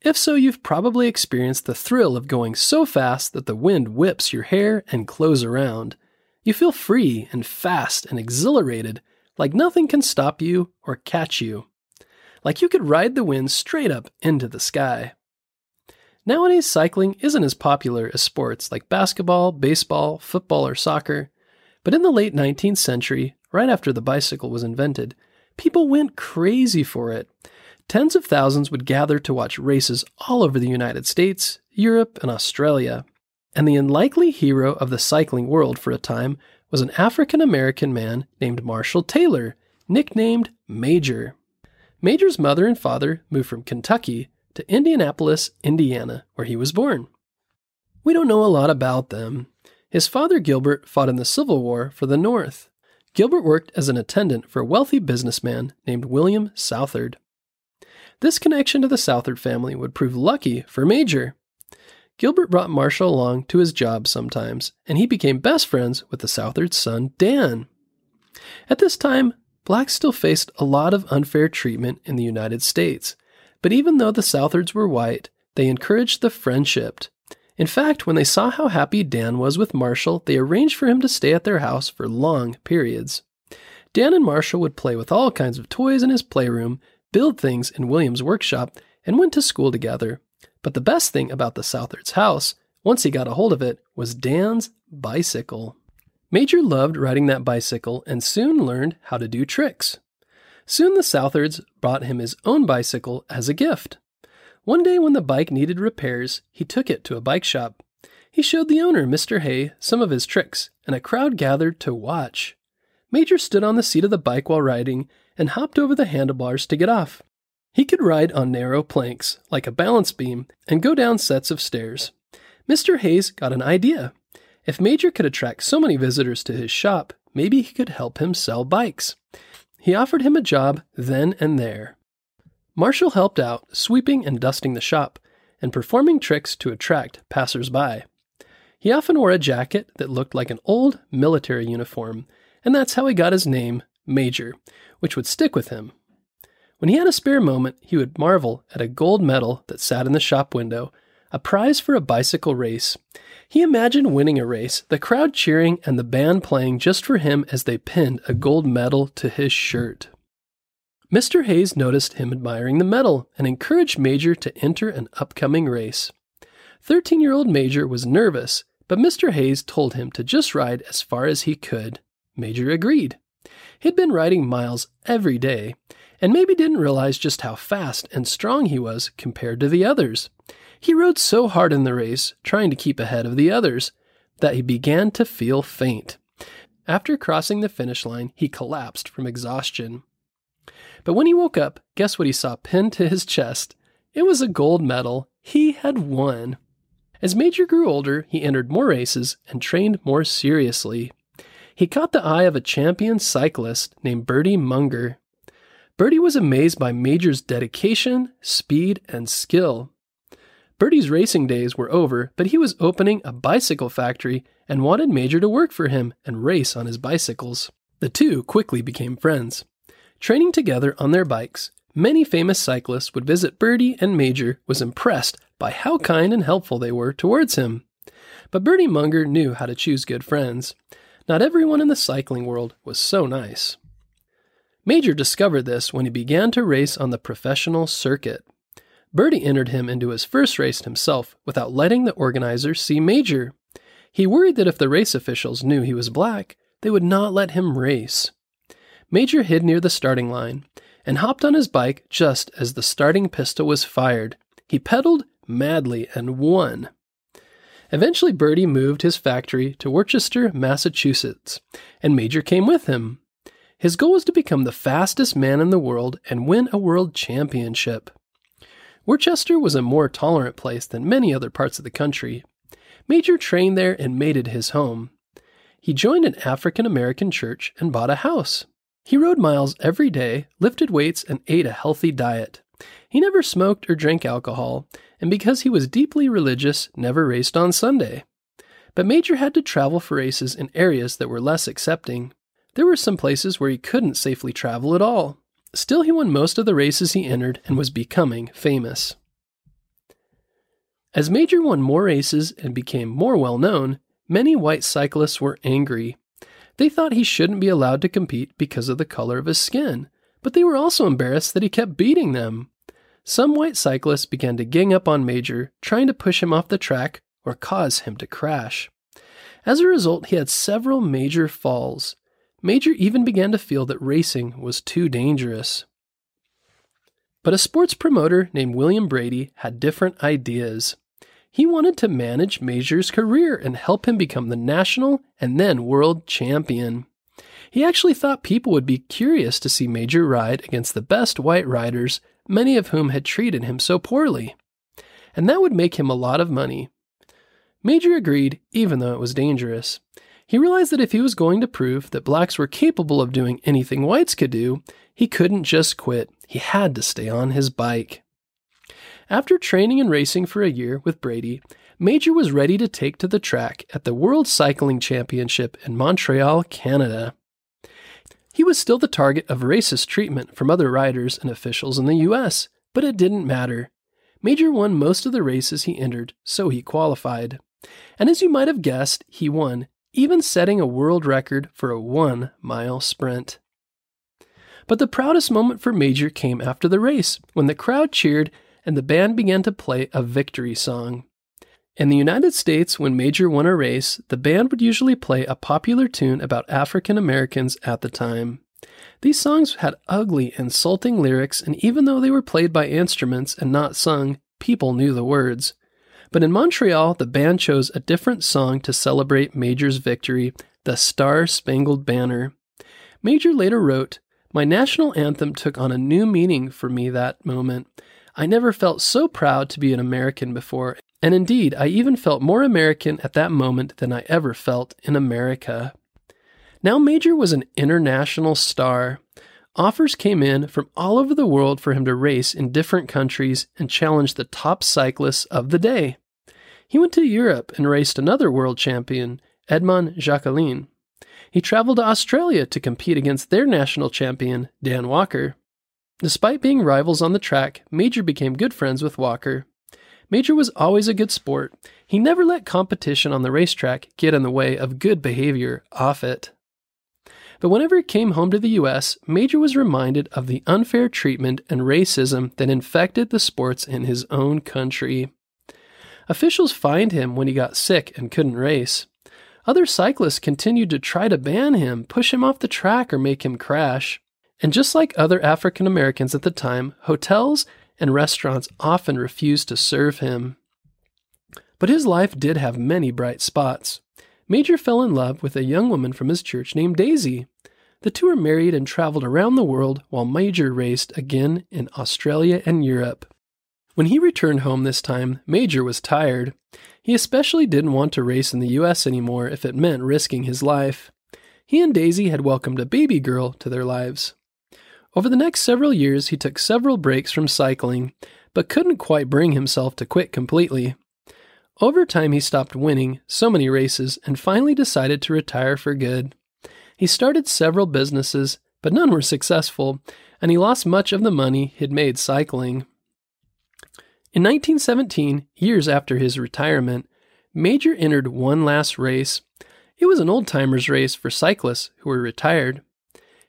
If so, you've probably experienced the thrill of going so fast that the wind whips your hair and clothes around. You feel free and fast and exhilarated, like nothing can stop you or catch you. Like you could ride the wind straight up into the sky. Nowadays, cycling isn't as popular as sports like basketball, baseball, football, or soccer. But in the late 19th century, right after the bicycle was invented, people went crazy for it. Tens of thousands would gather to watch races all over the United States, Europe, and Australia. And the unlikely hero of the cycling world for a time was an African American man named Marshall Taylor, nicknamed Major. Major's mother and father moved from Kentucky to Indianapolis, Indiana, where he was born. We don't know a lot about them. His father Gilbert fought in the Civil War for the North. Gilbert worked as an attendant for a wealthy businessman named William Southard. This connection to the Southard family would prove lucky for Major. Gilbert brought Marshall along to his job sometimes, and he became best friends with the Southard's son, Dan. At this time, blacks still faced a lot of unfair treatment in the United States, but even though the Southards were white, they encouraged the friendship. In fact, when they saw how happy Dan was with Marshall, they arranged for him to stay at their house for long periods. Dan and Marshall would play with all kinds of toys in his playroom, build things in William's workshop, and went to school together. But the best thing about the Southard's house, once he got a hold of it, was Dan's bicycle. Major loved riding that bicycle and soon learned how to do tricks. Soon the Southards brought him his own bicycle as a gift. One day when the bike needed repairs, he took it to a bike shop. He showed the owner, Mr. Hay, some of his tricks, and a crowd gathered to watch. Major stood on the seat of the bike while riding and hopped over the handlebars to get off. He could ride on narrow planks, like a balance beam, and go down sets of stairs. Mr. Hayes got an idea. If Major could attract so many visitors to his shop, maybe he could help him sell bikes. He offered him a job then and there. Marshall helped out, sweeping and dusting the shop, and performing tricks to attract passers-by. He often wore a jacket that looked like an old military uniform, and that's how he got his name, Major, which would stick with him. When he had a spare moment, he would marvel at a gold medal that sat in the shop window, a prize for a bicycle race. He imagined winning a race, the crowd cheering and the band playing just for him as they pinned a gold medal to his shirt. Mr. Hayes noticed him admiring the medal and encouraged Major to enter an upcoming race. Thirteen year old Major was nervous, but Mr. Hayes told him to just ride as far as he could. Major agreed. He'd been riding miles every day, and maybe didn't realize just how fast and strong he was compared to the others. He rode so hard in the race, trying to keep ahead of the others, that he began to feel faint. After crossing the finish line, he collapsed from exhaustion. But when he woke up, guess what he saw pinned to his chest? It was a gold medal. He had won. As Major grew older, he entered more races and trained more seriously he caught the eye of a champion cyclist named Bertie Munger. Bertie was amazed by Major's dedication, speed, and skill. Bertie's racing days were over, but he was opening a bicycle factory and wanted Major to work for him and race on his bicycles. The two quickly became friends. Training together on their bikes, many famous cyclists would visit Bertie, and Major was impressed by how kind and helpful they were towards him. But Bertie Munger knew how to choose good friends. Not everyone in the cycling world was so nice. Major discovered this when he began to race on the professional circuit. Bertie entered him into his first race himself without letting the organizers see Major. He worried that if the race officials knew he was black, they would not let him race. Major hid near the starting line. and hopped on his bike just as the starting pistol was fired. He pedaled madly and won. Eventually, Birdie moved his factory to Worcester, Massachusetts, and Major came with him. His goal was to become the fastest man in the world and win a world championship. Worcester was a more tolerant place than many other parts of the country. Major trained there and made it his home. He joined an African American church and bought a house. He rode miles every day, lifted weights, and ate a healthy diet. He never smoked or drank alcohol, and because he was deeply religious, never raced on Sunday. But Major had to travel for races in areas that were less accepting. There were some places where he couldn't safely travel at all. Still, he won most of the races he entered and was becoming famous. As Major won more races and became more well known, many white cyclists were angry. They thought he shouldn't be allowed to compete because of the color of his skin, but they were also embarrassed that he kept beating them. Some white cyclists began to gang up on Major, trying to push him off the track or cause him to crash. As a result, he had several major falls. Major even began to feel that racing was too dangerous. But a sports promoter named William Brady had different ideas. He wanted to manage Major's career and help him become the national and then world champion. He actually thought people would be curious to see Major ride against the best white riders many of whom had treated him so poorly. And that would make him a lot of money. Major agreed, even though it was dangerous. He realized that if he was going to prove that blacks were capable of doing anything whites could do, he couldn't just quit. He had to stay on his bike. After training and racing for a year with Brady, Major was ready to take to the track at the World Cycling Championship in Montreal, Canada. He was still the target of racist treatment from other riders and officials in the US, but it didn't matter. Major won most of the races he entered, so he qualified. And as you might have guessed, he won, even setting a world record for a one mile sprint. But the proudest moment for Major came after the race, when the crowd cheered and the band began to play a victory song. In the United States, when Major won a race, the band would usually play a popular tune about African Americans at the time. These songs had ugly, insulting lyrics, and even though they were played by instruments and not sung, people knew the words. But in Montreal, the band chose a different song to celebrate Major's victory, the Star Spangled Banner. Major later wrote, My national anthem took on a new meaning for me that moment. I never felt so proud to be an American before, and indeed, I even felt more American at that moment than I ever felt in America. Now, Major was an international star. Offers came in from all over the world for him to race in different countries and challenge the top cyclists of the day. He went to Europe and raced another world champion, Edmond Jacquelin. He traveled to Australia to compete against their national champion, Dan Walker. Despite being rivals on the track, Major became good friends with Walker Major was always a good sport. He never let competition on the racetrack get in the way of good behavior off it. But whenever he came home to the US, Major was reminded of the unfair treatment and racism that infected the sports in his own country. Officials fined him when he got sick and couldn't race. Other cyclists continued to try to ban him, push him off the track, or make him crash. And just like other African Americans at the time, hotels and restaurants often refused to serve him. But his life did have many bright spots. Major fell in love with a young woman from his church named Daisy. The two were married and traveled around the world while Major raced again in Australia and Europe. When he returned home this time, Major was tired. He especially didn't want to race in the US anymore if it meant risking his life. He and Daisy had welcomed a baby girl to their lives. Over the next several years, he took several breaks from cycling, but couldn't quite bring himself to quit completely. Over time, he stopped winning so many races and finally decided to retire for good. He started several businesses, but none were successful, and he lost much of the money he'd made cycling. In 1917, years after his retirement, Major entered one last race. It was an old timers race for cyclists who were retired.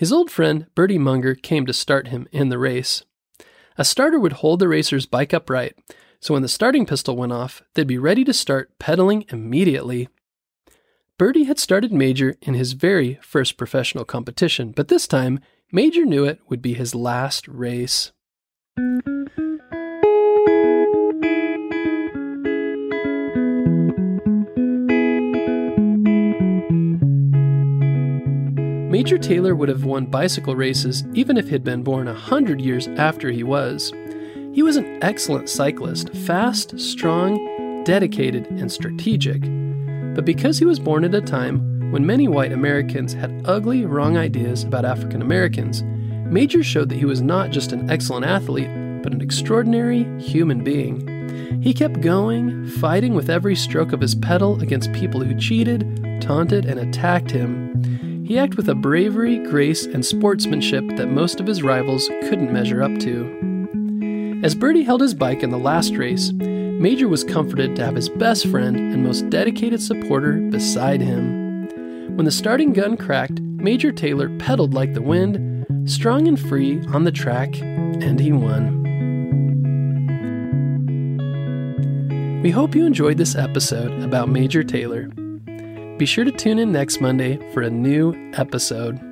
His old friend, Bertie Munger, came to start him in the race. A starter would hold the racer's bike upright, so when the starting pistol went off, they'd be ready to start pedaling immediately. Bertie had started Major in his very first professional competition, but this time Major knew it would be his last race. Major Taylor would have won bicycle races even if he'd been born a hundred years after he was. He was an excellent cyclist, fast, strong, dedicated, and strategic. But because he was born at a time when many white Americans had ugly, wrong ideas about African Americans, Major showed that he was not just an excellent athlete, but an extraordinary human being. He kept going, fighting with every stroke of his pedal against people who cheated, taunted, and attacked him. He acted with a bravery, grace, and sportsmanship that most of his rivals couldn't measure up to. As Birdie held his bike in the last race, Major was comforted to have his best friend and most dedicated supporter beside him. When the starting gun cracked, Major Taylor pedaled like the wind, strong and free on the track, and he won. We hope you enjoyed this episode about Major Taylor. Be sure to tune in next Monday for a new episode.